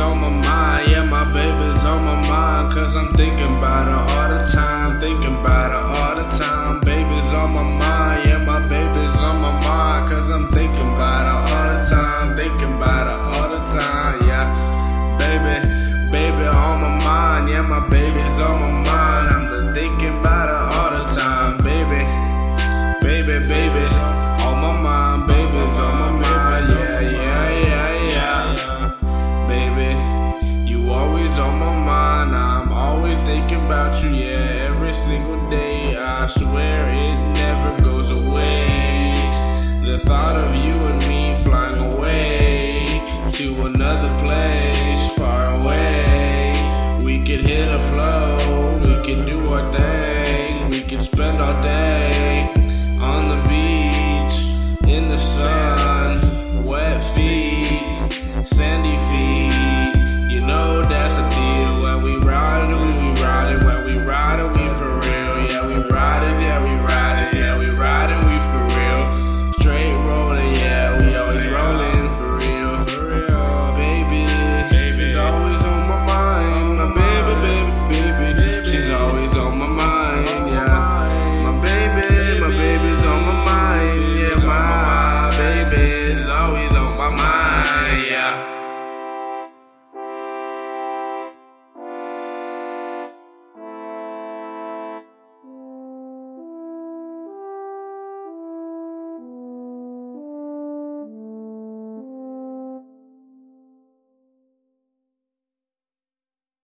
on my mind, yeah, my baby's on my mind. Cause I'm thinking about her all the time, thinking about her all the time. Baby's on my mind, yeah, my baby's on my mind. Cause I'm thinking about her all the time, thinking about her all the time, yeah. Baby, baby on my mind, yeah, my baby's on my mind. On my mind. I'm always thinking about you. Yeah, every single day. I swear it never goes away. The thought of you and me flying away to another place far away. We could hit a flow, we could do our thing, we could spend all day yeah, we ride